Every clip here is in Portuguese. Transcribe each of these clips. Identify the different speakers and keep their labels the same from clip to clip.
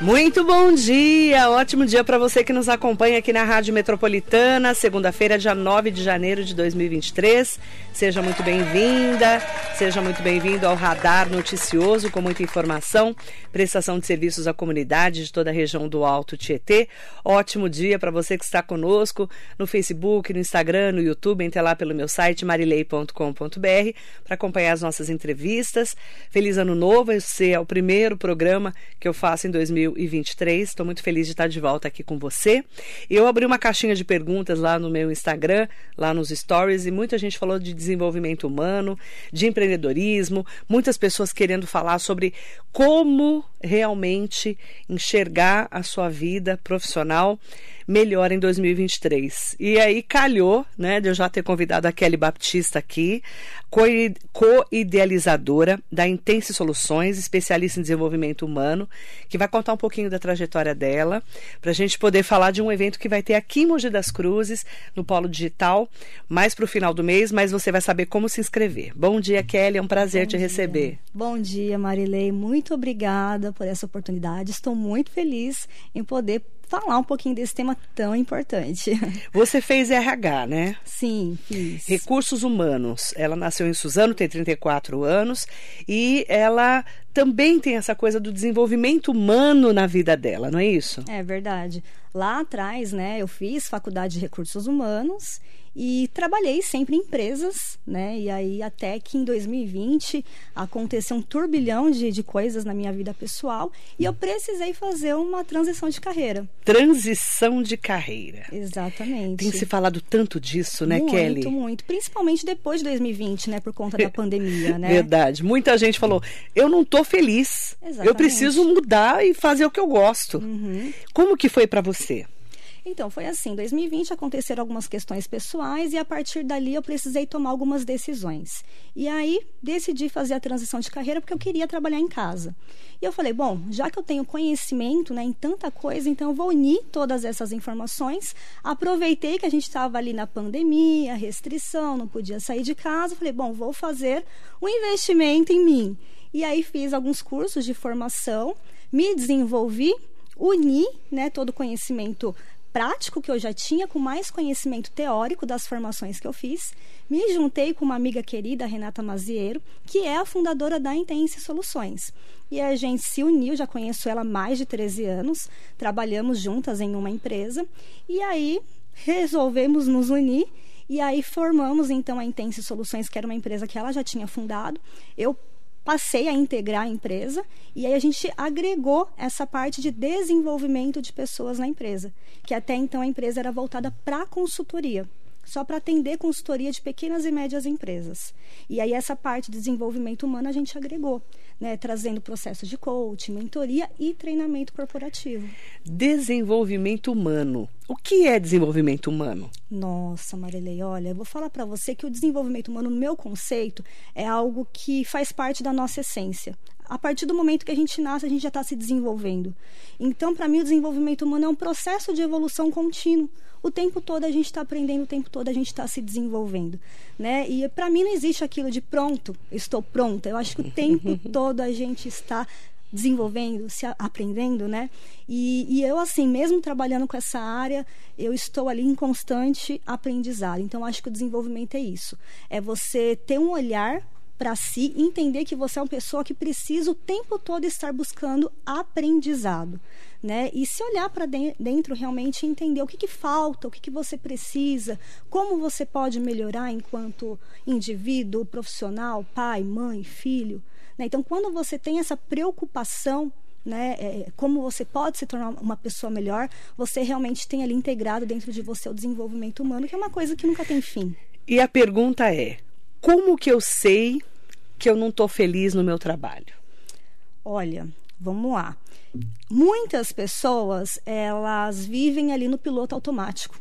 Speaker 1: Muito bom dia, ótimo dia para você que nos acompanha aqui na Rádio Metropolitana, segunda-feira, dia 9 de janeiro de 2023. Seja muito bem-vinda, seja muito bem-vindo ao Radar Noticioso com muita informação, prestação de serviços à comunidade de toda a região do Alto Tietê. Ótimo dia para você que está conosco no Facebook, no Instagram, no YouTube, entre lá pelo meu site marilei.com.br para acompanhar as nossas entrevistas. Feliz ano novo, esse é o primeiro programa que eu faço em 2023. 2023. Estou muito feliz de estar de volta aqui com você. Eu abri uma caixinha de perguntas lá no meu Instagram, lá nos stories, e muita gente falou de desenvolvimento humano, de empreendedorismo, muitas pessoas querendo falar sobre como realmente enxergar a sua vida profissional melhor em 2023. E aí calhou, né, de eu já ter convidado a Kelly Baptista aqui, co-idealizadora da Intense Soluções, especialista em desenvolvimento humano, que vai contar um pouquinho da trajetória dela, para a gente poder falar de um evento que vai ter aqui em Mogi das Cruzes, no Polo Digital, mais para o final do mês, mas você vai saber como se inscrever. Bom dia, Kelly, é um prazer Bom te dia. receber.
Speaker 2: Bom dia, Marilei, muito obrigada por essa oportunidade. Estou muito feliz em poder falar um pouquinho desse tema tão importante.
Speaker 1: Você fez RH, né?
Speaker 2: Sim, fiz.
Speaker 1: Recursos Humanos. Ela nasceu em Suzano, tem 34 anos e ela também tem essa coisa do desenvolvimento humano na vida dela, não é isso?
Speaker 2: É verdade. Lá atrás, né, eu fiz faculdade de recursos humanos e trabalhei sempre em empresas, né? E aí até que em 2020 aconteceu um turbilhão de, de coisas na minha vida pessoal e eu precisei fazer uma transição de carreira.
Speaker 1: Transição de carreira.
Speaker 2: Exatamente.
Speaker 1: Tem se falado tanto disso, né,
Speaker 2: muito,
Speaker 1: Kelly?
Speaker 2: Muito, muito. Principalmente depois de 2020, né? Por conta da pandemia, né?
Speaker 1: Verdade. Muita gente falou, eu não tô feliz. Exatamente. Eu preciso mudar e fazer o que eu gosto. Uhum. Como que foi para você?
Speaker 2: Então, foi assim: 2020 aconteceram algumas questões pessoais e a partir dali eu precisei tomar algumas decisões. E aí decidi fazer a transição de carreira porque eu queria trabalhar em casa. E eu falei: bom, já que eu tenho conhecimento né, em tanta coisa, então eu vou unir todas essas informações. Aproveitei que a gente estava ali na pandemia, restrição, não podia sair de casa. Falei: bom, vou fazer um investimento em mim. E aí fiz alguns cursos de formação, me desenvolvi uni né, todo o conhecimento prático que eu já tinha, com mais conhecimento teórico das formações que eu fiz, me juntei com uma amiga querida, Renata Maziero, que é a fundadora da Intense Soluções. E a gente se uniu, já conheço ela há mais de 13 anos, trabalhamos juntas em uma empresa, e aí resolvemos nos unir e aí formamos então a Intense Soluções, que era uma empresa que ela já tinha fundado. Eu passei a integrar a empresa e aí a gente agregou essa parte de desenvolvimento de pessoas na empresa, que até então a empresa era voltada para consultoria só para atender consultoria de pequenas e médias empresas. E aí essa parte de desenvolvimento humano a gente agregou, né, trazendo processos de coaching, mentoria e treinamento corporativo.
Speaker 1: Desenvolvimento humano. O que é desenvolvimento humano?
Speaker 2: Nossa, Marilei, olha, eu vou falar para você que o desenvolvimento humano, no meu conceito, é algo que faz parte da nossa essência a partir do momento que a gente nasce, a gente já está se desenvolvendo. Então, para mim, o desenvolvimento humano é um processo de evolução contínuo. O tempo todo a gente está aprendendo, o tempo todo a gente está se desenvolvendo. Né? E para mim não existe aquilo de pronto, estou pronta. Eu acho que o tempo todo a gente está desenvolvendo, se aprendendo, né? E, e, eu, assim, mesmo trabalhando com essa área, eu estou ali em constante aprendizado. Então, acho que o desenvolvimento é isso. É você ter um olhar para si, entender que você é uma pessoa que precisa o tempo todo estar buscando aprendizado. Né? E se olhar para dentro realmente entender o que, que falta, o que, que você precisa, como você pode melhorar enquanto indivíduo, profissional, pai, mãe, filho. Né? Então, quando você tem essa preocupação né, é, como você pode se tornar uma pessoa melhor, você realmente tem ali integrado dentro de você o desenvolvimento humano, que é uma coisa que nunca tem fim.
Speaker 1: E a pergunta é: como que eu sei que eu não estou feliz no meu trabalho?
Speaker 2: Olha, vamos lá. Muitas pessoas, elas vivem ali no piloto automático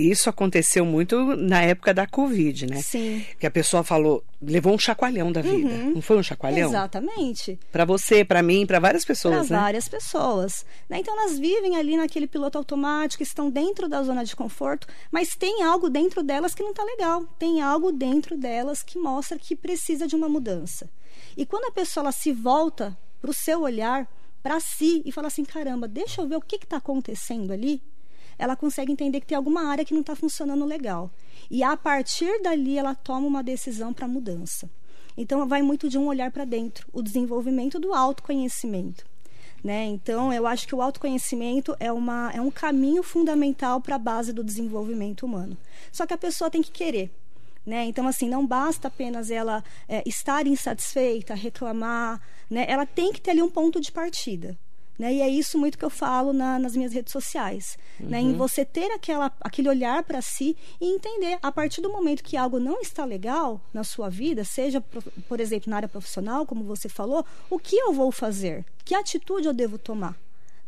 Speaker 1: isso aconteceu muito na época da Covid, né?
Speaker 2: Sim.
Speaker 1: Que a pessoa falou, levou um chacoalhão da vida. Uhum. Não foi um chacoalhão?
Speaker 2: Exatamente.
Speaker 1: Para você, para mim, para várias pessoas,
Speaker 2: pra né? várias pessoas. Né? Então elas vivem ali naquele piloto automático, estão dentro da zona de conforto, mas tem algo dentro delas que não está legal. Tem algo dentro delas que mostra que precisa de uma mudança. E quando a pessoa ela se volta para o seu olhar, para si e fala assim: caramba, deixa eu ver o que está acontecendo ali, ela consegue entender que tem alguma área que não está funcionando legal. E a partir dali ela toma uma decisão para mudança. Então vai muito de um olhar para dentro, o desenvolvimento do autoconhecimento. Né? Então, eu acho que o autoconhecimento é, uma, é um caminho fundamental para a base do desenvolvimento humano. Só que a pessoa tem que querer. Né? Então, assim, não basta apenas ela é, estar insatisfeita, reclamar, né? ela tem que ter ali um ponto de partida. Né? E é isso muito que eu falo na, nas minhas redes sociais. Uhum. Né? Em uhum. você ter aquela, aquele olhar para si e entender, a partir do momento que algo não está legal na sua vida, seja, por exemplo, na área profissional, como você falou, o que eu vou fazer? Que atitude eu devo tomar?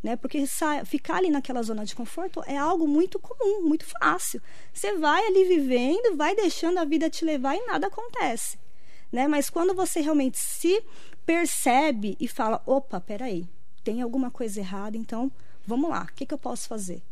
Speaker 2: né? Porque ficar ali naquela zona de conforto é algo muito comum, muito fácil. Você vai ali vivendo, vai deixando a vida te levar e nada acontece, né? Mas quando você realmente se percebe e fala, opa, peraí, tem alguma coisa errada, então vamos lá, o que, que eu posso fazer?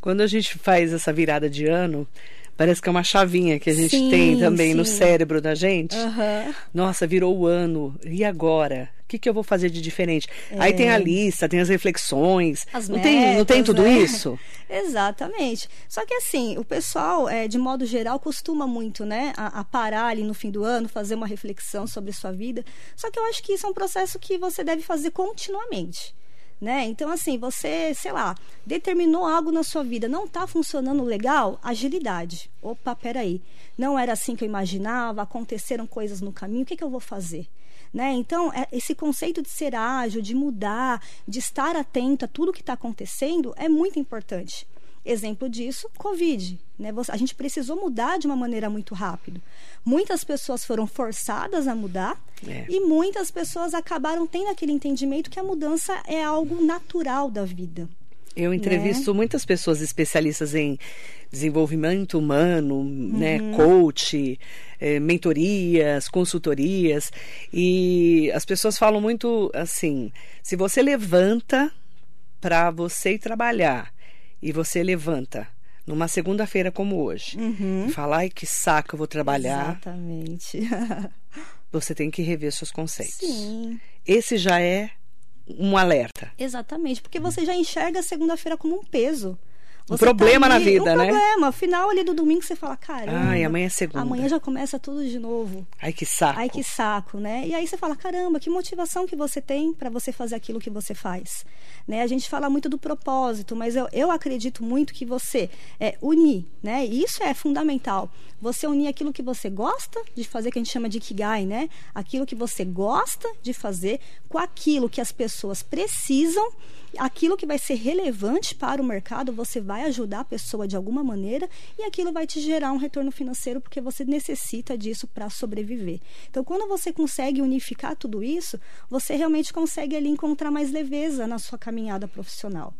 Speaker 1: Quando a gente faz essa virada de ano, Parece que é uma chavinha que a gente sim, tem também sim. no cérebro da gente. Uhum. Nossa, virou o ano. E agora? O que, que eu vou fazer de diferente? É. Aí tem a lista, tem as reflexões. As não, metas, tem, não tem tudo né? isso?
Speaker 2: Exatamente. Só que assim, o pessoal, é, de modo geral, costuma muito, né, a, a, parar ali no fim do ano, fazer uma reflexão sobre sua vida. Só que eu acho que isso é um processo que você deve fazer continuamente né? Então, assim, você, sei lá, determinou algo na sua vida, não está funcionando legal, agilidade. Opa, peraí, não era assim que eu imaginava, aconteceram coisas no caminho, o que, que eu vou fazer? Né? Então, é, esse conceito de ser ágil, de mudar, de estar atento a tudo que está acontecendo é muito importante. Exemplo disso, Covid. Né? A gente precisou mudar de uma maneira muito rápida. Muitas pessoas foram forçadas a mudar é. e muitas pessoas acabaram tendo aquele entendimento que a mudança é algo natural da vida.
Speaker 1: Eu né? entrevisto né? muitas pessoas especialistas em desenvolvimento humano, né, uhum. né, coach, é, mentorias, consultorias, e as pessoas falam muito assim: se você levanta para você ir trabalhar e você levanta numa segunda-feira como hoje uhum. e fala, ai que saco, eu vou trabalhar.
Speaker 2: Exatamente.
Speaker 1: você tem que rever seus conceitos. Sim. Esse já é um alerta.
Speaker 2: Exatamente, porque você já enxerga a segunda-feira como um peso.
Speaker 1: Um problema tá ali, na vida,
Speaker 2: um
Speaker 1: né?
Speaker 2: Um problema. Final ali do domingo você fala, caramba.
Speaker 1: Ai, amanhã é segunda.
Speaker 2: Amanhã já começa tudo de novo.
Speaker 1: Ai, que saco.
Speaker 2: Ai, que saco, né? E aí você fala, caramba, que motivação que você tem para você fazer aquilo que você faz. Né? A gente fala muito do propósito, mas eu, eu acredito muito que você é, unir, né? E isso é fundamental. Você unir aquilo que você gosta de fazer, que a gente chama de Ikigai, né? Aquilo que você gosta de fazer com aquilo que as pessoas precisam aquilo que vai ser relevante para o mercado, você vai ajudar a pessoa de alguma maneira e aquilo vai te gerar um retorno financeiro porque você necessita disso para sobreviver. Então, quando você consegue unificar tudo isso, você realmente consegue ali encontrar mais leveza na sua caminhada profissional.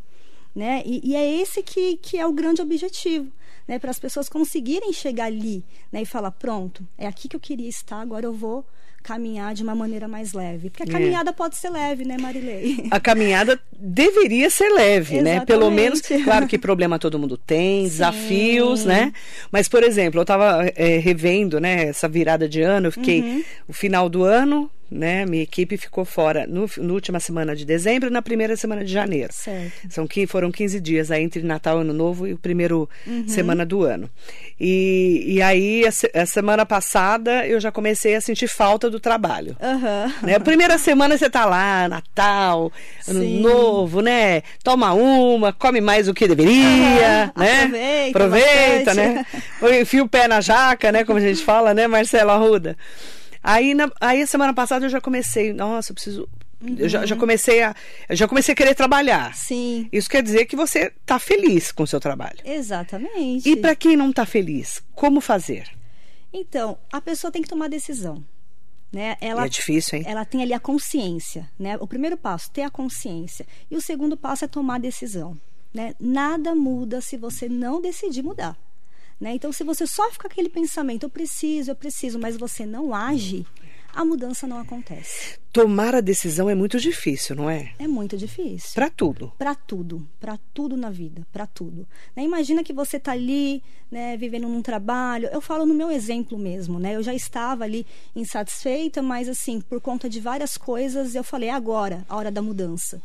Speaker 2: Né? E, e, é esse que, que é o grande objetivo, né? Para as pessoas conseguirem chegar ali né? e falar, pronto, é aqui que eu queria estar, agora eu vou caminhar de uma maneira mais leve. Porque a é. caminhada é. pode ser leve, né, Marilei?
Speaker 1: A caminhada deveria ser leve, né? Pelo menos, claro que problema todo mundo tem, Sim. desafios, né? Mas, por exemplo, eu estava é, revendo, né, essa virada de ano, eu fiquei uhum. o final do ano né? Minha equipe ficou fora no, na última semana de dezembro e na primeira semana de janeiro.
Speaker 2: Certo.
Speaker 1: São que foram 15 dias aí entre Natal, Ano Novo e o primeiro uhum. semana do ano. E, e aí, a, a, semana passada, eu já comecei a sentir falta do trabalho.
Speaker 2: Uhum.
Speaker 1: Né? A primeira semana você tá lá, Natal, Ano Sim. Novo, né? Toma uma, come mais do que deveria, uhum. né?
Speaker 2: Aproveita,
Speaker 1: Aproveita né? Enfia o pé na jaca, né? Como a gente fala, né, Marcela Arruda? Aí, na, aí a semana passada eu já comecei, nossa, eu preciso Uhum. Eu já, já, comecei a já comecei a querer trabalhar.
Speaker 2: Sim.
Speaker 1: Isso quer dizer que você está feliz com o seu trabalho.
Speaker 2: Exatamente.
Speaker 1: E para quem não está feliz, como fazer?
Speaker 2: Então, a pessoa tem que tomar decisão. Né?
Speaker 1: Ela, é difícil, hein?
Speaker 2: Ela tem ali a consciência. Né? O primeiro passo, ter a consciência. E o segundo passo é tomar decisão. Né? Nada muda se você não decidir mudar. Né? Então, se você só fica aquele pensamento, eu preciso, eu preciso, mas você não age, a mudança não acontece.
Speaker 1: Tomar a decisão é muito difícil, não é?
Speaker 2: É muito difícil.
Speaker 1: Para tudo.
Speaker 2: Para tudo, para tudo na vida, para tudo. Né? Imagina que você está ali, né, vivendo num trabalho. Eu falo no meu exemplo mesmo, né? Eu já estava ali insatisfeita, mas assim, por conta de várias coisas, eu falei é agora, a hora da mudança,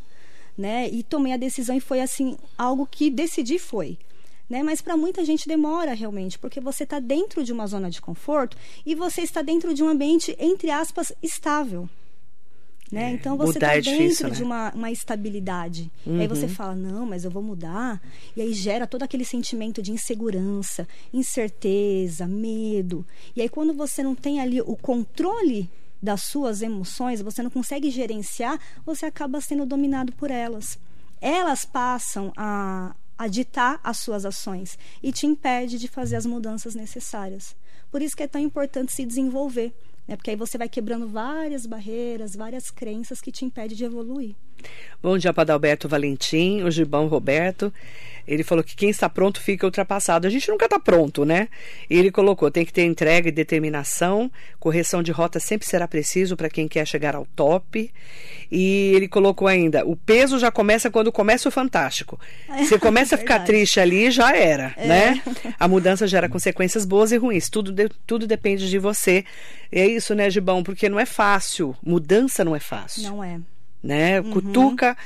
Speaker 2: né? E tomei a decisão e foi assim algo que decidi foi. Né? Mas para muita gente demora realmente, porque você está dentro de uma zona de conforto e você está dentro de um ambiente, entre aspas, estável. Né? É, então você está é dentro difícil, né? de uma, uma estabilidade. Uhum. Aí você uhum. fala, não, mas eu vou mudar. E aí gera todo aquele sentimento de insegurança, incerteza, medo. E aí quando você não tem ali o controle das suas emoções, você não consegue gerenciar, você acaba sendo dominado por elas. Elas passam a, a ditar as suas ações e te impede de fazer as mudanças necessárias. Por isso que é tão importante se desenvolver, né? porque aí você vai quebrando várias barreiras, várias crenças que te impedem de evoluir.
Speaker 1: Bom dia para Alberto Valentim, o Gibão Roberto. Ele falou que quem está pronto fica ultrapassado. A gente nunca está pronto, né? E ele colocou: tem que ter entrega e determinação. Correção de rota sempre será preciso para quem quer chegar ao top. E ele colocou ainda: o peso já começa quando começa o fantástico. Você começa a ficar triste ali, já era, é. né? A mudança gera consequências boas e ruins. Tudo, de, tudo depende de você. É isso, né, Gibão? Porque não é fácil. Mudança não é fácil.
Speaker 2: Não é
Speaker 1: né? Uhum. Cutuca.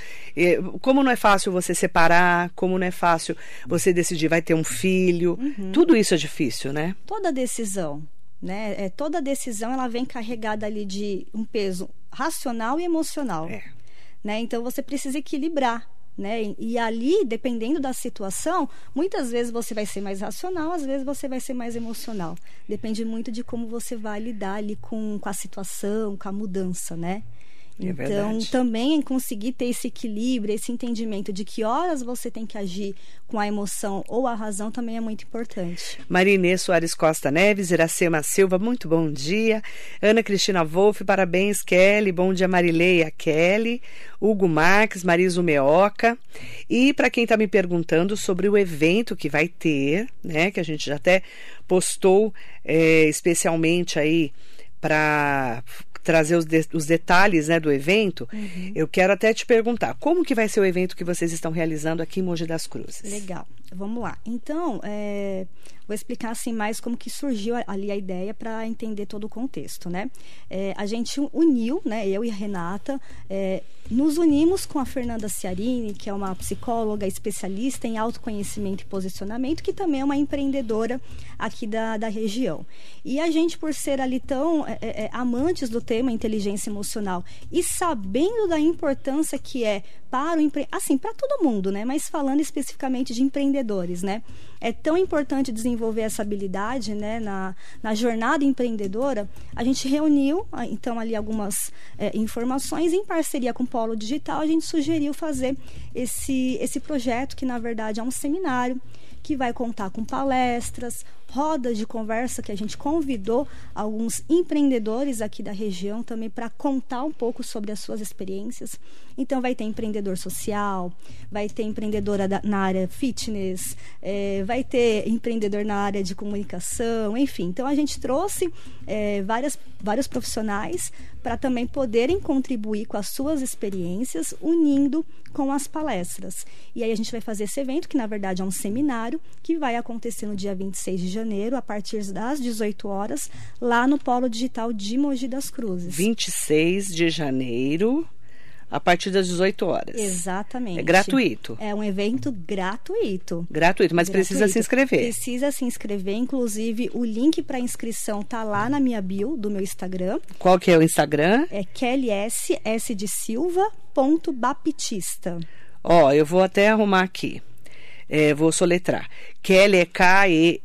Speaker 1: Como não é fácil você separar, como não é fácil você decidir vai ter um filho, uhum. tudo isso é difícil, né?
Speaker 2: Toda decisão, né? É, toda decisão ela vem carregada ali de um peso racional e emocional, é. né? Então você precisa equilibrar. Né? E ali, dependendo da situação, muitas vezes você vai ser mais racional, às vezes você vai ser mais emocional. Depende muito de como você vai lidar ali com, com a situação, com a mudança, né? É então, também conseguir ter esse equilíbrio, esse entendimento de que horas você tem que agir com a emoção ou a razão também é muito importante.
Speaker 1: Marinê Soares Costa Neves, Iracema Silva, muito bom dia. Ana Cristina Wolff, parabéns, Kelly. Bom dia, Marileia Kelly. Hugo Marques, Mariso Meoca. E para quem está me perguntando sobre o evento que vai ter, né, que a gente já até postou é, especialmente aí para trazer os, de, os detalhes né, do evento, uhum. eu quero até te perguntar, como que vai ser o evento que vocês estão realizando aqui em Mogi das Cruzes?
Speaker 2: Legal, vamos lá. Então, é, vou explicar assim mais como que surgiu ali a ideia para entender todo o contexto, né? É, a gente uniu, né, eu e a Renata, é, nos unimos com a Fernanda Ciarini, que é uma psicóloga especialista em autoconhecimento e posicionamento, que também é uma empreendedora aqui da, da região. E a gente, por ser ali tão é, é, é amantes do tema inteligência emocional e sabendo da importância que é para o empre... assim, para todo mundo, né? Mas falando especificamente de empreendedores, né? É tão importante desenvolver essa habilidade, né? Na, na jornada empreendedora, a gente reuniu, ah, então, ali algumas é, informações em parceria com o Polo Digital, a gente sugeriu fazer esse, esse projeto, que na verdade é um seminário que vai contar com palestras, rodas de conversa que a gente convidou alguns empreendedores aqui da região também para contar um pouco sobre as suas experiências. Então, vai ter empreendedor social, vai ter empreendedora da, na área fitness, é, vai ter empreendedor na área de comunicação, enfim. Então, a gente trouxe é, várias, vários profissionais para também poderem contribuir com as suas experiências, unindo com as palestras. E aí a gente vai fazer esse evento, que na verdade é um seminário, que vai acontecer no dia 26 de janeiro, a partir das 18 horas, lá no Polo Digital de Mogi das Cruzes.
Speaker 1: 26 de janeiro a partir das 18 horas.
Speaker 2: Exatamente.
Speaker 1: É gratuito.
Speaker 2: É um evento gratuito.
Speaker 1: Gratuito, mas gratuito. precisa se inscrever.
Speaker 2: Precisa se inscrever, inclusive o link para inscrição tá lá na minha bio do meu Instagram.
Speaker 1: Qual que é o Instagram?
Speaker 2: É kellyss de Silva ponto baptista.
Speaker 1: Ó, eu vou até arrumar aqui. É, vou soletrar. Kelly é K-E-L-L-Y-S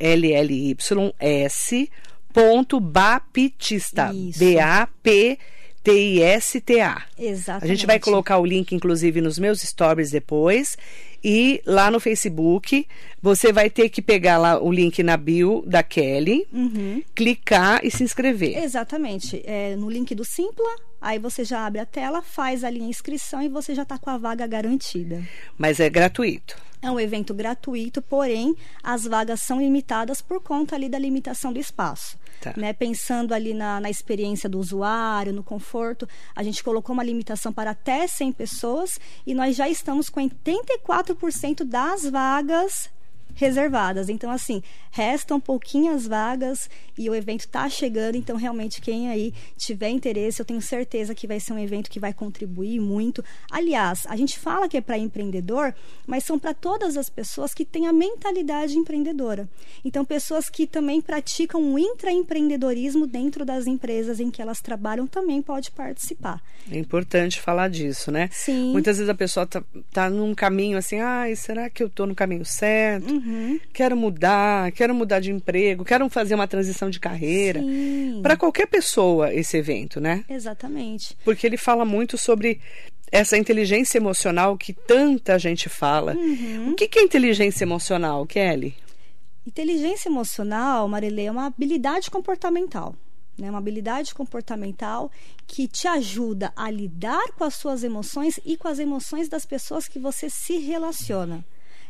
Speaker 1: ponto baptista. B-A-P T-I-S-T-A.
Speaker 2: Exatamente.
Speaker 1: A gente vai colocar o link, inclusive, nos meus stories depois. E lá no Facebook, você vai ter que pegar lá o link na bio da Kelly, uhum. clicar e se inscrever.
Speaker 2: Exatamente. É, no link do Simpla, aí você já abre a tela, faz ali a inscrição e você já está com a vaga garantida.
Speaker 1: Mas é gratuito.
Speaker 2: É um evento gratuito, porém as vagas são limitadas por conta ali da limitação do espaço. Tá. Né? Pensando ali na, na experiência do usuário, no conforto, a gente colocou uma limitação para até 100 pessoas e nós já estamos com 84% das vagas reservadas. Então, assim, restam pouquinhas vagas e o evento está chegando. Então, realmente, quem aí tiver interesse, eu tenho certeza que vai ser um evento que vai contribuir muito. Aliás, a gente fala que é para empreendedor, mas são para todas as pessoas que têm a mentalidade empreendedora. Então, pessoas que também praticam o intraempreendedorismo dentro das empresas em que elas trabalham também pode participar.
Speaker 1: É importante falar disso, né?
Speaker 2: Sim.
Speaker 1: Muitas vezes a pessoa está tá num caminho assim, ai, será que eu estou no caminho certo?
Speaker 2: Uhum. Uhum.
Speaker 1: Quero mudar, quero mudar de emprego, quero fazer uma transição de carreira. Para qualquer pessoa, esse evento, né?
Speaker 2: Exatamente.
Speaker 1: Porque ele fala muito sobre essa inteligência emocional que tanta gente fala.
Speaker 2: Uhum.
Speaker 1: O que, é inteligência emocional, Kelly?
Speaker 2: Inteligência emocional, Marilê, é uma habilidade comportamental. Né, uma habilidade comportamental que te ajuda a lidar com as suas emoções e com as emoções das pessoas que você se relaciona.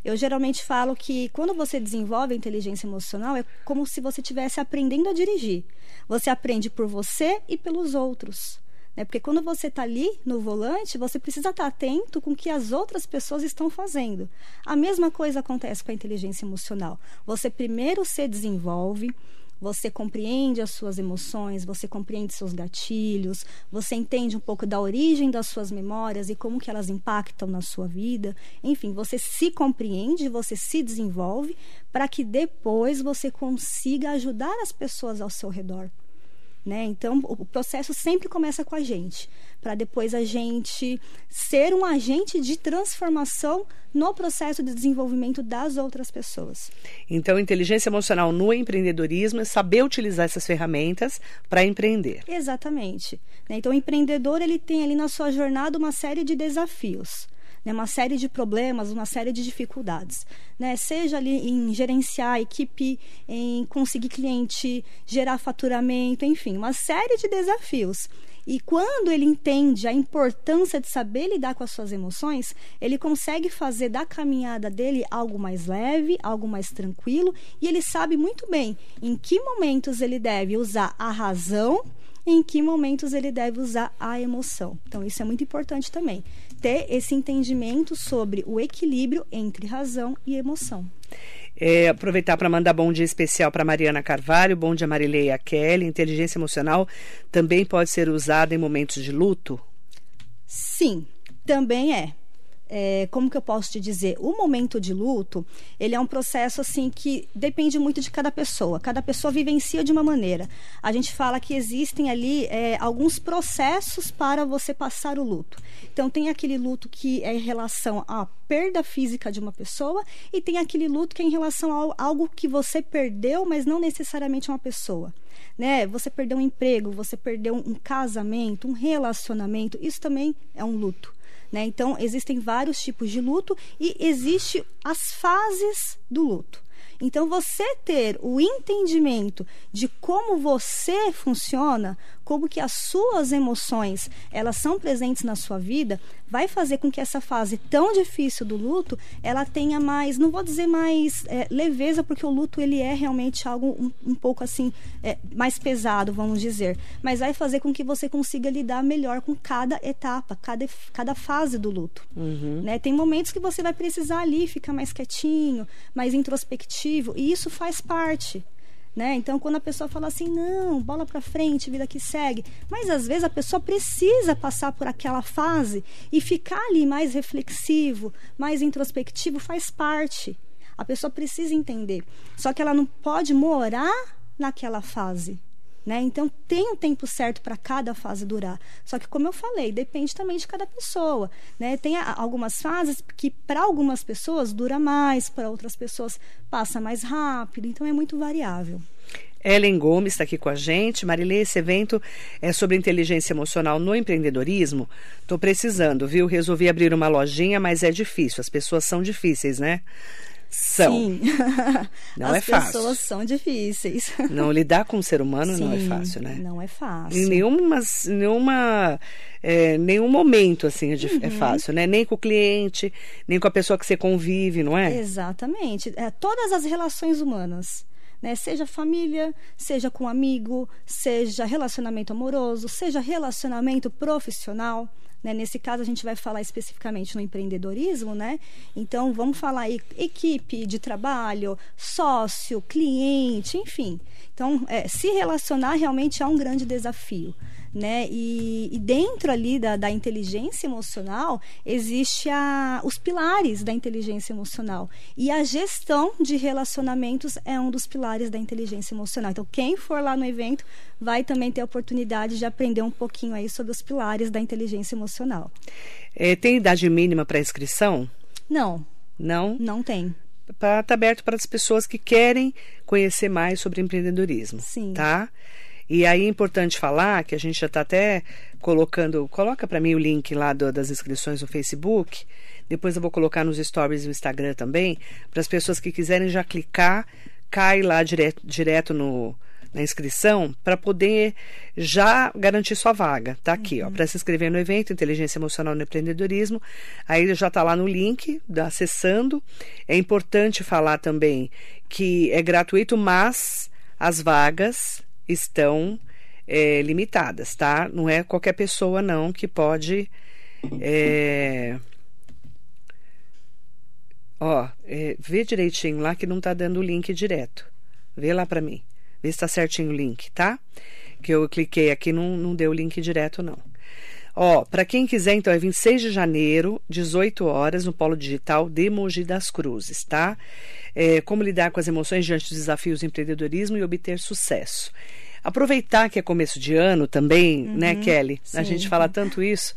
Speaker 2: Eu geralmente falo que quando você desenvolve a inteligência emocional é como se você estivesse aprendendo a dirigir. Você aprende por você e pelos outros. Né? Porque quando você está ali no volante, você precisa estar tá atento com o que as outras pessoas estão fazendo. A mesma coisa acontece com a inteligência emocional. Você primeiro se desenvolve, você compreende as suas emoções, você compreende seus gatilhos, você entende um pouco da origem das suas memórias e como que elas impactam na sua vida. Enfim, você se compreende, você se desenvolve para que depois você consiga ajudar as pessoas ao seu redor. Né? Então, o processo sempre começa com a gente, para depois a gente ser um agente de transformação no processo de desenvolvimento das outras pessoas.
Speaker 1: Então, inteligência emocional no empreendedorismo é saber utilizar essas ferramentas para empreender.
Speaker 2: Exatamente. Né? Então, o empreendedor ele tem ali na sua jornada uma série de desafios né, uma série de problemas, uma série de dificuldades. Né? Seja ali em gerenciar a equipe, em conseguir cliente, gerar faturamento, enfim, uma série de desafios. E quando ele entende a importância de saber lidar com as suas emoções, ele consegue fazer da caminhada dele algo mais leve, algo mais tranquilo, e ele sabe muito bem em que momentos ele deve usar a razão em que momentos ele deve usar a emoção. Então, isso é muito importante também. Ter esse entendimento sobre o equilíbrio entre razão e emoção.
Speaker 1: É, aproveitar para mandar bom dia especial para Mariana Carvalho, bom dia Marileia Kelly. Inteligência emocional também pode ser usada em momentos de luto?
Speaker 2: Sim, também é é, como que eu posso te dizer, o momento de luto, ele é um processo assim que depende muito de cada pessoa. Cada pessoa vivencia de uma maneira. A gente fala que existem ali é, alguns processos para você passar o luto. Então tem aquele luto que é em relação à perda física de uma pessoa e tem aquele luto que é em relação a algo que você perdeu, mas não necessariamente uma pessoa. Né? Você perdeu um emprego, você perdeu um casamento, um relacionamento, isso também é um luto. Né? Então, existem vários tipos de luto e existe as fases do luto. Então, você ter o entendimento de como você funciona, como que as suas emoções elas são presentes na sua vida, vai fazer com que essa fase tão difícil do luto ela tenha mais, não vou dizer mais é, leveza, porque o luto ele é realmente algo um, um pouco assim é, mais pesado, vamos dizer, mas vai fazer com que você consiga lidar melhor com cada etapa, cada, cada fase do luto.
Speaker 1: Uhum.
Speaker 2: Né? Tem momentos que você vai precisar ali ficar mais quietinho, mais introspectivo, e isso faz parte. Né? Então, quando a pessoa fala assim, não, bola para frente, vida que segue. Mas às vezes a pessoa precisa passar por aquela fase e ficar ali mais reflexivo, mais introspectivo, faz parte. A pessoa precisa entender. Só que ela não pode morar naquela fase. Né? Então tem um tempo certo para cada fase durar. Só que como eu falei, depende também de cada pessoa, né? Tem algumas fases que para algumas pessoas dura mais, para outras pessoas passa mais rápido, então é muito variável.
Speaker 1: Ellen Gomes está aqui com a gente. Marilê, esse evento é sobre inteligência emocional no empreendedorismo. Estou precisando, viu? Resolvi abrir uma lojinha, mas é difícil. As pessoas são difíceis, né? São.
Speaker 2: Sim.
Speaker 1: Não
Speaker 2: As
Speaker 1: é fácil.
Speaker 2: pessoas são difíceis.
Speaker 1: Não, lidar com o ser humano
Speaker 2: Sim,
Speaker 1: não é fácil, né?
Speaker 2: Não é fácil.
Speaker 1: Em nenhuma, nenhuma, é, nenhum momento, assim, é, é
Speaker 2: Uhum.
Speaker 1: fácil, né? Nem com o cliente, nem com a pessoa que você convive, não é?
Speaker 2: Exatamente. É, todas as relações humanas. Né? Seja família, seja com amigo, seja relacionamento amoroso, seja relacionamento profissional. Né? Nesse caso, a gente vai falar especificamente no empreendedorismo, né? Então, vamos falar aí equipe de trabalho, sócio, cliente, enfim. Então, é, se relacionar realmente é um grande desafio. Né? E, e dentro ali da, da inteligência emocional existe a, os pilares da inteligência emocional e a gestão de relacionamentos é um dos pilares da inteligência emocional. Então quem for lá no evento vai também ter a oportunidade de aprender um pouquinho aí sobre os pilares da inteligência emocional.
Speaker 1: É, tem idade mínima para inscrição?
Speaker 2: Não,
Speaker 1: Não?
Speaker 2: não tem.
Speaker 1: Está aberto para as pessoas que querem conhecer mais sobre empreendedorismo.
Speaker 2: Sim.
Speaker 1: Tá? E aí é importante falar que a gente já está até colocando. Coloca para mim o link lá do- das inscrições no Facebook. Depois eu vou colocar nos stories do Instagram também. Para as pessoas que quiserem já clicar, cai lá direto, direto no, na inscrição para poder já garantir sua vaga. Tá aqui, ó, para se inscrever no evento Inteligência Emocional no Empreendedorismo. Aí já tá lá no link, acessando. É importante falar também que é gratuito, mas as vagas estão é, limitadas, tá? Não é qualquer pessoa não que pode é, Ó, é, vê direitinho lá que não tá dando o link direto. Vê lá para mim. Vê se tá certinho o link, tá? Que eu cliquei aqui, não, não deu o link direto, não. Ó, para quem quiser, então, é 26 de janeiro, 18 horas, no Polo Digital de Mogi das Cruzes, tá? É, como lidar com as emoções diante dos desafios do empreendedorismo e obter sucesso. Aproveitar que é começo de ano também, né, Kelly? A
Speaker 2: sim.
Speaker 1: gente fala tanto isso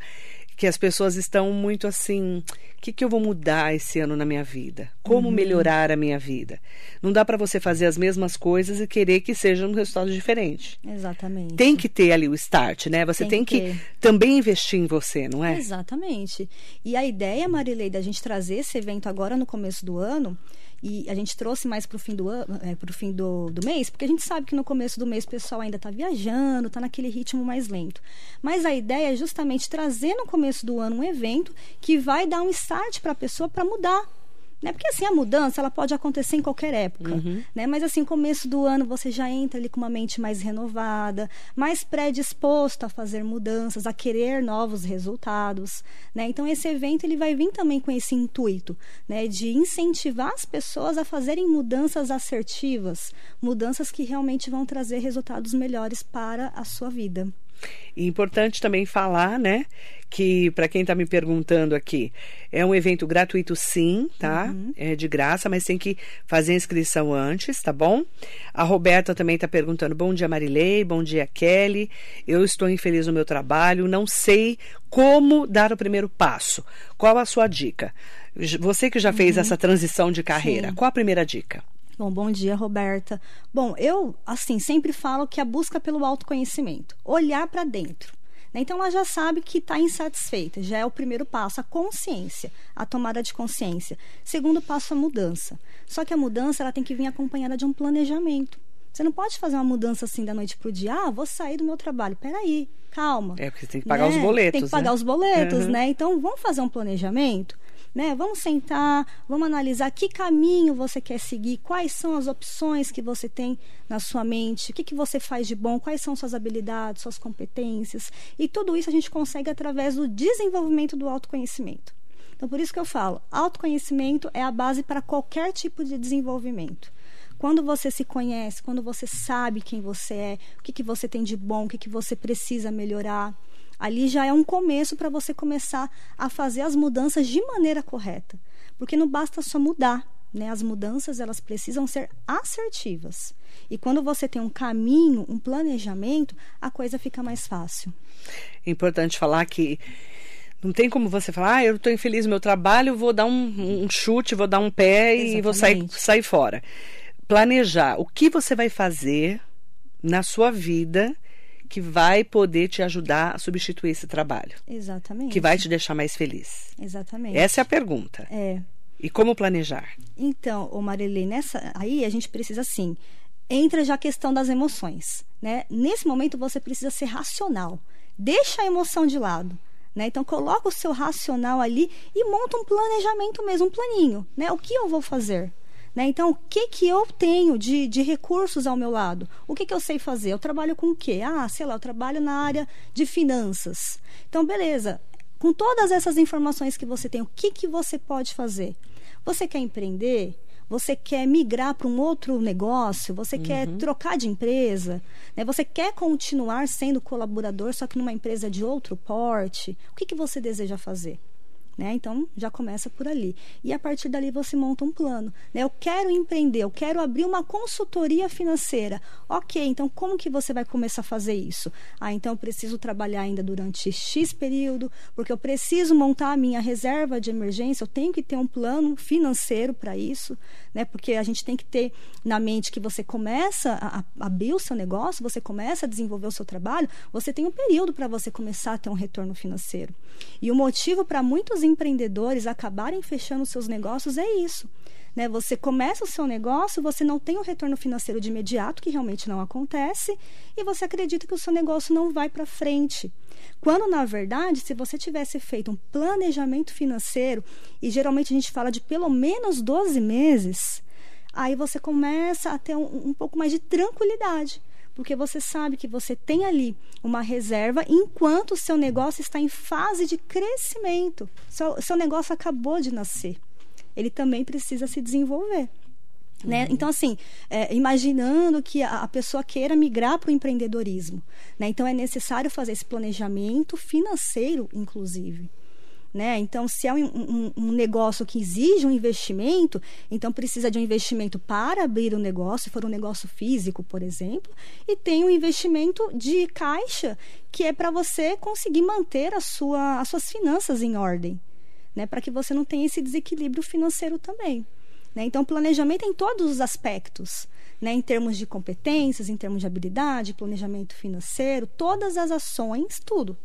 Speaker 1: que as pessoas estão muito assim, o que, que eu vou mudar esse ano na minha vida? Como melhorar a minha vida? Não dá para você fazer as mesmas coisas e querer que seja um resultado diferente.
Speaker 2: Exatamente.
Speaker 1: Tem que ter ali o start, né? Você tem,
Speaker 2: Tem
Speaker 1: que,
Speaker 2: que
Speaker 1: também investir em você, não é?
Speaker 2: Exatamente. E a ideia, Marilei, da gente trazer esse evento agora no começo do ano, e a gente trouxe mais para o fim, do, ano, é, pro fim do, do mês, porque a gente sabe que no começo do mês o pessoal ainda está viajando, está naquele ritmo mais lento. Mas a ideia é justamente trazer no começo do ano um evento que vai dar um start para a pessoa para mudar. Né? Porque assim, a mudança ela pode acontecer em qualquer época. Né? Mas assim, começo do ano você já entra ali com uma mente mais renovada, mais predisposto a fazer mudanças, a querer novos resultados. Né? Então esse evento ele vai vir também com esse intuito né? de incentivar as pessoas a fazerem mudanças assertivas, mudanças que realmente vão trazer resultados melhores para a sua vida.
Speaker 1: E importante também falar, né, que para quem está me perguntando aqui, é um evento gratuito sim, tá? É de graça, mas tem que fazer a inscrição antes, tá bom? A Roberta também está perguntando: bom dia, Marilei, bom dia, Kelly. Eu estou infeliz no meu trabalho, não sei como dar o primeiro passo. Qual a sua dica? Você que já fez essa transição de carreira,
Speaker 2: Sim.
Speaker 1: qual a primeira dica?
Speaker 2: Bom, bom dia, Roberta. Bom, eu, assim, sempre falo que a busca pelo autoconhecimento, olhar para dentro. né? Então, ela já sabe que está insatisfeita, já é o primeiro passo, a consciência, a tomada de consciência. Segundo passo, a mudança. Só que a mudança ela tem que vir acompanhada de um planejamento. Você não pode fazer uma mudança assim da noite pro dia. Ah, vou sair do meu trabalho. Peraí, calma.
Speaker 1: É, porque você tem que pagar
Speaker 2: né?
Speaker 1: os boletos.
Speaker 2: Tem que pagar
Speaker 1: né?
Speaker 2: os boletos,
Speaker 1: Uhum.
Speaker 2: né? Então, vamos fazer um planejamento? Né? Vamos sentar, vamos analisar que caminho você quer seguir, quais são as opções que você tem na sua mente, o que, que você faz de bom, quais são suas habilidades, suas competências. E tudo isso a gente consegue através do desenvolvimento do autoconhecimento. Então, por isso que eu falo, autoconhecimento é a base para qualquer tipo de desenvolvimento. Quando você se conhece, quando você sabe quem você é, o que, que você tem de bom, o que, que você precisa melhorar, ali já é um começo para você começar a fazer as mudanças de maneira correta. Porque não basta só mudar, né? As mudanças elas precisam ser assertivas. E quando você tem um caminho, um planejamento, a coisa fica mais fácil.
Speaker 1: É importante falar que não tem como você falar, ah, eu estou infeliz no meu trabalho, vou dar um, um chute, vou dar um pé e vou sair,
Speaker 2: Exatamente.
Speaker 1: sair fora. Planejar o que você vai fazer na sua vida que vai poder te ajudar a substituir esse trabalho,
Speaker 2: Exatamente.
Speaker 1: que vai te deixar mais feliz.
Speaker 2: Exatamente.
Speaker 1: Essa é a pergunta.
Speaker 2: É.
Speaker 1: E como planejar?
Speaker 2: Então, o Marilei, nessa aí a gente precisa assim, entra já a questão das emoções, né? Nesse momento você precisa ser racional. Deixa a emoção de lado. Né? Então, coloca o seu racional ali e monta um planejamento mesmo, um planinho. Né? O que eu vou fazer? Né? Então, o que, que eu tenho de, de recursos ao meu lado? O que, que eu sei fazer? Eu trabalho com o quê? Ah, sei lá, eu trabalho na área de finanças. Então, beleza. Com todas essas informações que você tem, o que, que você pode fazer? Você quer empreender? Você quer migrar para um outro negócio? Você uhum. quer trocar de empresa? Né? Você quer continuar sendo colaborador, só que numa empresa de outro porte? O que, que você deseja fazer? Né? Então, já começa por ali. E a partir dali você monta um plano. Né? Eu quero empreender, eu quero abrir uma consultoria financeira. Ok, então como que você vai começar a fazer isso? Ah, então eu preciso trabalhar ainda durante X período, porque eu preciso montar a minha reserva de emergência, eu tenho que ter um plano financeiro para isso, né? porque a gente tem que ter na mente que você começa a, a abrir o seu negócio, você começa a desenvolver o seu trabalho, você tem um período para você começar a ter um retorno financeiro. E o motivo para muitos empreendedores acabarem fechando seus negócios é isso. Né? Você começa o seu negócio, você não tem o um retorno financeiro de imediato, que realmente não acontece, e você acredita que o seu negócio não vai para frente. Quando, na verdade, se você tivesse feito um planejamento financeiro, e geralmente a gente fala de pelo menos 12 meses, aí você começa a ter um, um pouco mais de tranquilidade porque você sabe que você tem ali uma reserva enquanto o seu negócio está em fase de crescimento. Seu, seu negócio acabou de nascer. Ele também precisa se desenvolver. Né? Uhum. Então, assim, é, imaginando que a, a, pessoa queira migrar para o empreendedorismo. Né? Então, é necessário fazer esse planejamento financeiro, inclusive. Né? Então, se é um, um, um, negócio que exige um investimento, então precisa de um investimento para abrir o um negócio, se for um negócio físico, por exemplo, e tem um investimento de caixa que é para você conseguir manter a sua, as suas finanças em ordem, né? para que você não tenha esse desequilíbrio financeiro também. Né? Então, planejamento em todos os aspectos. Né, em termos de competências, em termos de habilidade, planejamento financeiro, todas as ações, tudo,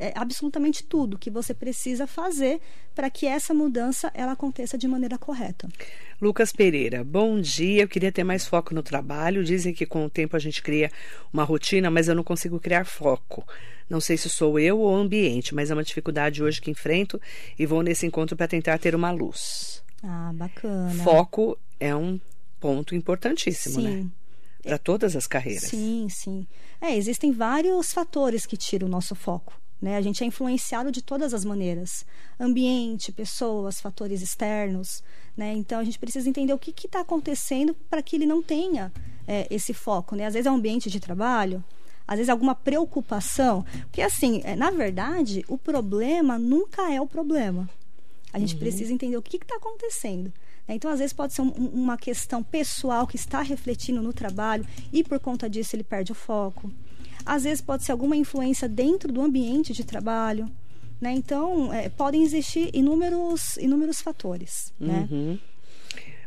Speaker 2: é, absolutamente tudo que você precisa fazer para que essa mudança ela aconteça de maneira correta.
Speaker 1: Lucas Pereira, bom dia. Eu queria ter mais foco no trabalho. Dizem que com o tempo a gente cria uma rotina, mas eu não consigo criar foco. Não sei se sou eu ou o ambiente, mas é uma dificuldade hoje que enfrento e vou nesse encontro para tentar ter uma luz.
Speaker 2: Ah, bacana.
Speaker 1: Foco é um ponto importantíssimo, né? Sim. né? Para todas as carreiras.
Speaker 2: Sim, sim. É, existem vários fatores que tiram o nosso foco. Né? A gente é influenciado de todas as maneiras: ambiente, pessoas, fatores externos. Né? Então a gente precisa entender o que está acontecendo para que ele não tenha é, esse foco. Né? Às vezes é um ambiente de trabalho, às vezes alguma preocupação. Porque, assim, é, na verdade, o problema nunca é o problema. A gente uhum. precisa entender o que está acontecendo. Né? Então, às vezes, pode ser um, uma questão pessoal que está refletindo no trabalho e, por conta disso, ele perde o foco. Às vezes pode ser alguma influência dentro do ambiente de trabalho. Né? Então, é, podem existir inúmeros, inúmeros fatores. Né?
Speaker 1: Uhum.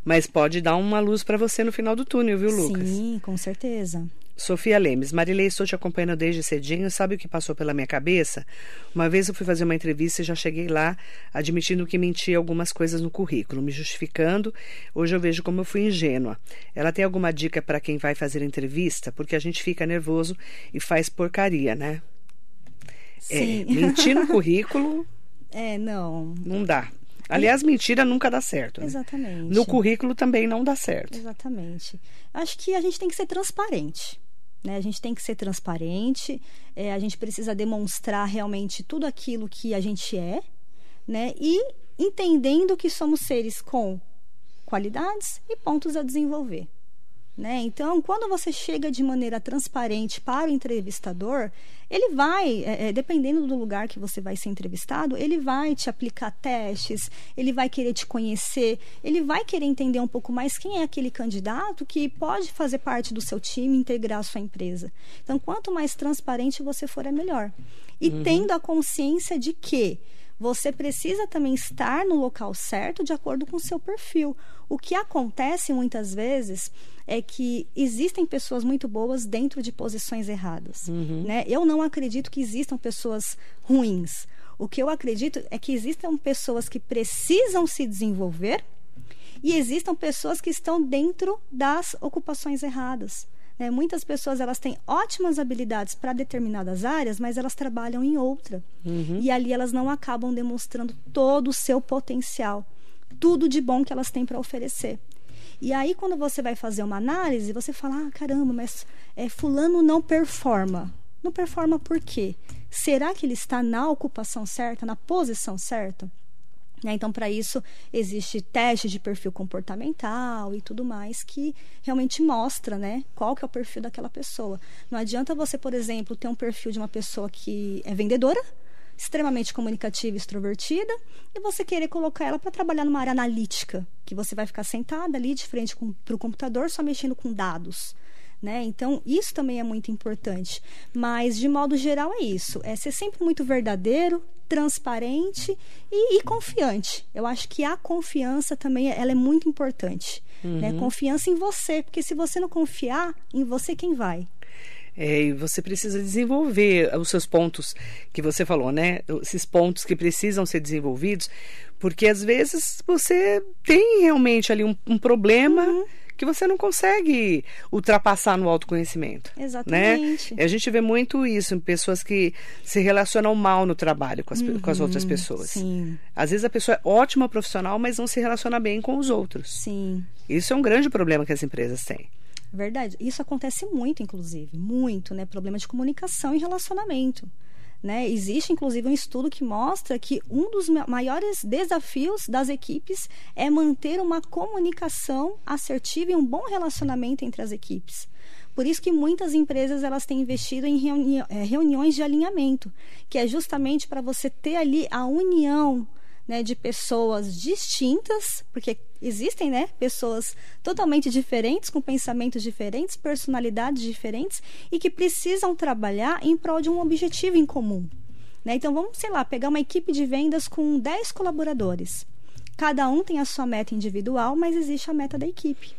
Speaker 1: Mas pode dar uma luz para você no final do túnel, viu, Lucas?
Speaker 2: Sim, com certeza.
Speaker 1: Sofia Lemes, Marilei, estou te acompanhando desde cedinho. Sabe o que passou pela minha cabeça? Uma vez eu fui fazer uma entrevista e já cheguei lá admitindo que menti algumas coisas no currículo, me justificando. Hoje eu vejo como eu fui ingênua. Ela tem alguma dica para quem vai fazer entrevista? Porque a gente fica nervoso e faz porcaria, né?
Speaker 2: É, Sim.
Speaker 1: É, mentir no currículo.
Speaker 2: É, não.
Speaker 1: Não dá. Aliás, mentira nunca dá certo. Né?
Speaker 2: Exatamente.
Speaker 1: No currículo também não dá certo.
Speaker 2: Exatamente. Acho que a gente tem que ser transparente. Né? A gente tem que ser transparente, é, a gente precisa demonstrar realmente tudo aquilo que a gente é, né? E entendendo que somos seres com qualidades e pontos a desenvolver. Né? Então, quando você chega de maneira transparente para o entrevistador, ele vai, é, é, dependendo do lugar que você vai ser entrevistado, ele vai te aplicar testes, ele vai querer te conhecer, ele vai querer entender um pouco mais quem é aquele candidato que pode fazer parte do seu time, integrar a sua empresa. Então, quanto mais transparente você for, é melhor. E uhum. tendo a consciência de que você precisa também estar no local certo de acordo com o seu perfil. O que acontece muitas vezes é que existem pessoas muito boas dentro de posições erradas. Uhum. Né? Eu não acredito que existam pessoas ruins. O que eu acredito é que existam pessoas que precisam se desenvolver e existam pessoas que estão dentro das ocupações erradas. Né? Muitas pessoas elas têm ótimas habilidades para determinadas áreas, mas elas trabalham em outra. Uhum. E ali elas não acabam demonstrando todo o seu potencial, tudo de bom que elas têm para oferecer. E aí, quando você vai fazer uma análise, você fala: ah, caramba, mas é, Fulano não performa. Não performa por quê? Será que ele está na ocupação certa, na posição certa? Né? Então, para isso, existe teste de perfil comportamental e tudo mais que realmente mostra né, qual que é o perfil daquela pessoa. Não adianta você, por exemplo, ter um perfil de uma pessoa que é vendedora, extremamente comunicativa e extrovertida, e você querer colocar ela para trabalhar numa área analítica, que você vai ficar sentada ali de frente para o computador só mexendo com dados. Né? Então, isso também é muito importante. Mas, de modo geral, é isso. É ser sempre muito verdadeiro, transparente e, e confiante. Eu acho que a confiança também ela é muito importante. Né? Uhum. Né? Confiança em você, porque se você não confiar em você, quem vai?
Speaker 1: É, e você precisa desenvolver os seus pontos que você falou, né? Esses pontos que precisam ser desenvolvidos, porque às vezes você tem realmente ali um, um problema. Uhum que você não consegue ultrapassar no autoconhecimento. Né?
Speaker 2: Exatamente.
Speaker 1: Né? A gente vê muito isso em pessoas que se relacionam mal no trabalho com as, uhum, com as outras uhum, pessoas.
Speaker 2: Sim.
Speaker 1: Às vezes a pessoa é ótima profissional, mas não se relaciona bem com os outros.
Speaker 2: Sim.
Speaker 1: Isso é um grande problema que as empresas têm.
Speaker 2: Verdade. Isso acontece muito, inclusive. Muito, né? Problema de comunicação e relacionamento. Né? Existe, inclusive, um estudo que mostra que um dos maiores desafios das equipes é manter uma comunicação assertiva e um bom relacionamento entre as equipes. Por isso que muitas empresas elas têm investido em reuni é, reuniões de alinhamento, que é justamente para você ter ali a união né, de pessoas distintas, porque existem né, pessoas totalmente diferentes, com pensamentos diferentes, personalidades diferentes e que precisam trabalhar em prol de um objetivo em comum. Né? Então, vamos, sei lá, pegar uma equipe de vendas com 10 colaboradores. Cada um tem a sua meta individual, mas existe a meta da equipe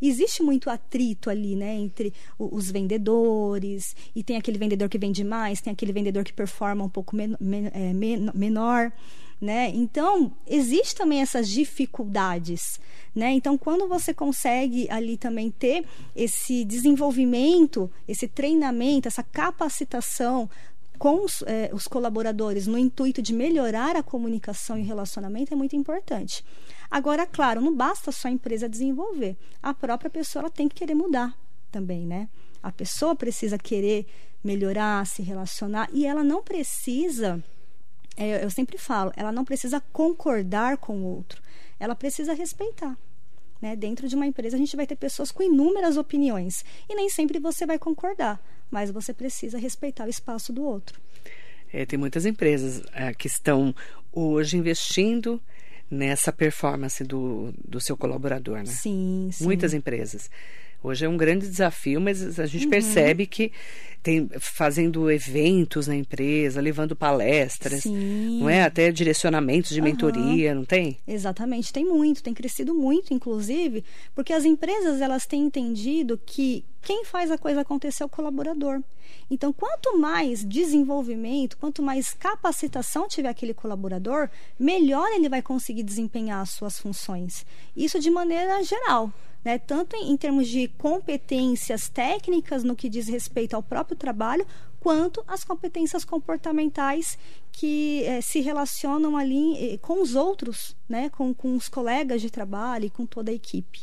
Speaker 2: existe muito atrito ali, né, entre os vendedores, e tem aquele vendedor que vende mais, tem aquele vendedor que performa um pouco men men é, men menor né? Então, existe também essas dificuldades, né? Então, quando você consegue ali também ter esse desenvolvimento, esse treinamento, essa capacitação com os, eh, os colaboradores no intuito de melhorar a comunicação e relacionamento é muito importante. Agora, claro, não basta só a empresa desenvolver. A própria pessoa tem que querer mudar também, né? A pessoa precisa querer melhorar, se relacionar e ela não precisa é, eu sempre falo, ela não precisa concordar com o outro, ela precisa respeitar. Né? Dentro de uma empresa, a gente vai ter pessoas com inúmeras opiniões e nem sempre você vai concordar, mas você precisa respeitar o espaço do outro.
Speaker 1: É, tem muitas empresas é, que estão hoje investindo nessa performance do, do seu colaborador, né?
Speaker 2: Sim, sim.
Speaker 1: Muitas empresas. Hoje é um grande desafio, mas a gente uhum. percebe que tem fazendo eventos na empresa, levando palestras,
Speaker 2: Sim.
Speaker 1: não é? Até direcionamentos de uhum. mentoria, não tem?
Speaker 2: Exatamente, tem muito, tem crescido muito, inclusive, porque as empresas elas têm entendido que quem faz a coisa acontecer é o colaborador. Então, quanto mais desenvolvimento, quanto mais capacitação tiver aquele colaborador, melhor ele vai conseguir desempenhar as suas funções. Isso de maneira geral né? tanto em, em termos de competências técnicas no que diz respeito ao próprio trabalho, quanto as competências comportamentais que eh, se relacionam ali eh, com os outros, né? com, com os colegas de trabalho e com toda a equipe.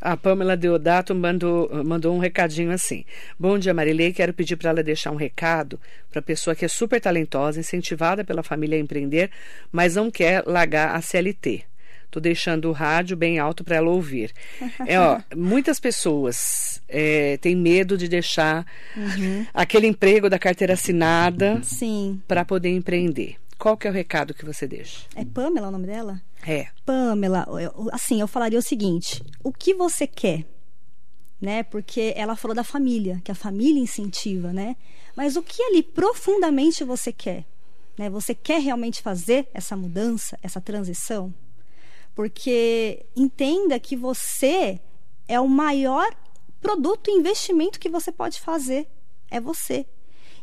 Speaker 1: A Pamela Deodato mandou, mandou um recadinho assim. Bom dia, Marilei. Quero pedir para ela deixar um recado para a pessoa que é super talentosa, incentivada pela família a empreender, mas não quer largar a CLT. Tô deixando o rádio bem alto para ela ouvir. É, ó, muitas pessoas é, têm medo de deixar uhum. aquele emprego da carteira assinada para poder empreender. Qual que é o recado que você deixa?
Speaker 2: É Pamela o nome dela?
Speaker 1: É.
Speaker 2: Pamela, eu, assim, eu falaria o seguinte: o que você quer? Né? Porque ela falou da família, que a família incentiva, né? Mas o que ali profundamente você quer? Né? Você quer realmente fazer essa mudança, essa transição? Porque entenda que você é o maior produto e investimento que você pode fazer. É você.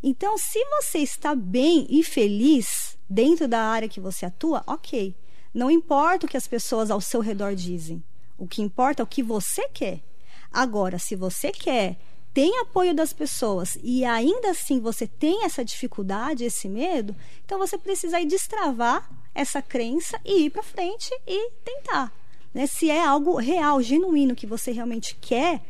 Speaker 2: Então, se você está bem e feliz dentro da área que você atua, ok. Não importa o que as pessoas ao seu redor dizem. O que importa é o que você quer. Agora, se você quer, tem apoio das pessoas e ainda assim você tem essa dificuldade, esse medo, então você precisa aí destravar essa crença e ir para frente e tentar. Né? Se é algo real, genuíno que você realmente quer,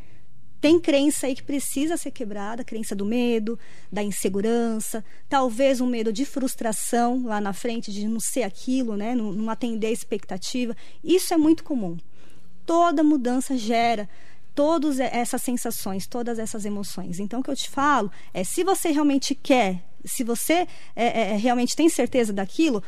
Speaker 2: tem crença aí que precisa ser quebrada, crença do medo, da insegurança, talvez um medo de frustração lá na frente, de não ser aquilo, né? não, não atender a expectativa. Isso é muito comum. Toda mudança gera todas essas sensações, todas essas emoções. Então, o que eu te falo é: se você realmente quer, se você é, é, é realmente tem certeza daquilo,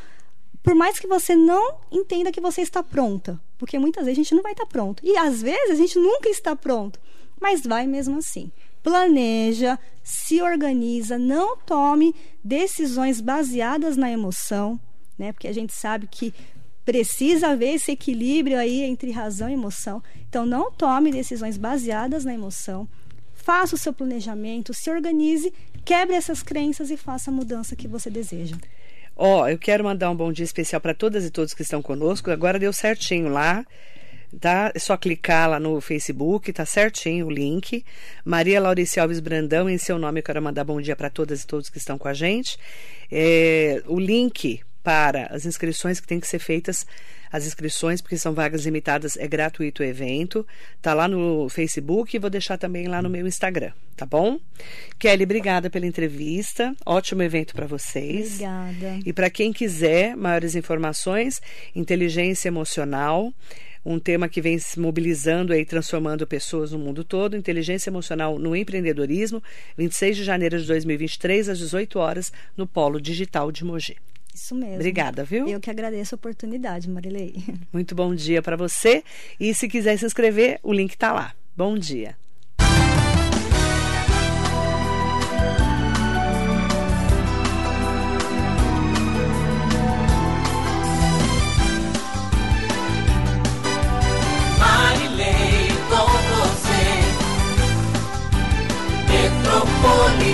Speaker 2: por mais que você não entenda que você está pronta, porque muitas vezes a gente não vai estar pronto. E às vezes a gente nunca está pronto mas vai mesmo assim. Planeja, se organiza, não tome decisões baseadas na emoção, né? Porque a gente sabe que precisa haver esse equilíbrio aí entre razão e emoção. Então não tome decisões baseadas na emoção. Faça o seu planejamento, se organize, quebre essas crenças e faça a mudança que você deseja.
Speaker 1: Ó, oh, eu quero mandar um bom dia especial para todas e todos que estão conosco. Agora deu certinho lá tá? É só clicar lá no Facebook, tá certinho o link. Maria Laurice Alves Brandão, em seu nome eu quero mandar bom dia para todas e todos que estão com a gente. É, o link para as inscrições que têm que ser feitas, as inscrições, porque são vagas limitadas, é gratuito o evento. Tá lá no Facebook e vou deixar também lá no meu Instagram, tá bom? Kelly, obrigada pela entrevista. Ótimo evento para vocês.
Speaker 2: Obrigada.
Speaker 1: E para quem quiser maiores informações, inteligência emocional um tema que vem se mobilizando e transformando pessoas no mundo todo, inteligência emocional no empreendedorismo, 26 de janeiro de 2023 às 18 horas no Polo Digital de Mogi.
Speaker 2: Isso mesmo.
Speaker 1: Obrigada, viu?
Speaker 2: Eu que agradeço a oportunidade, Marilei.
Speaker 1: Muito bom dia para você. E se quiser se inscrever, o link está lá. Bom dia. Marilei com você. Metropolis.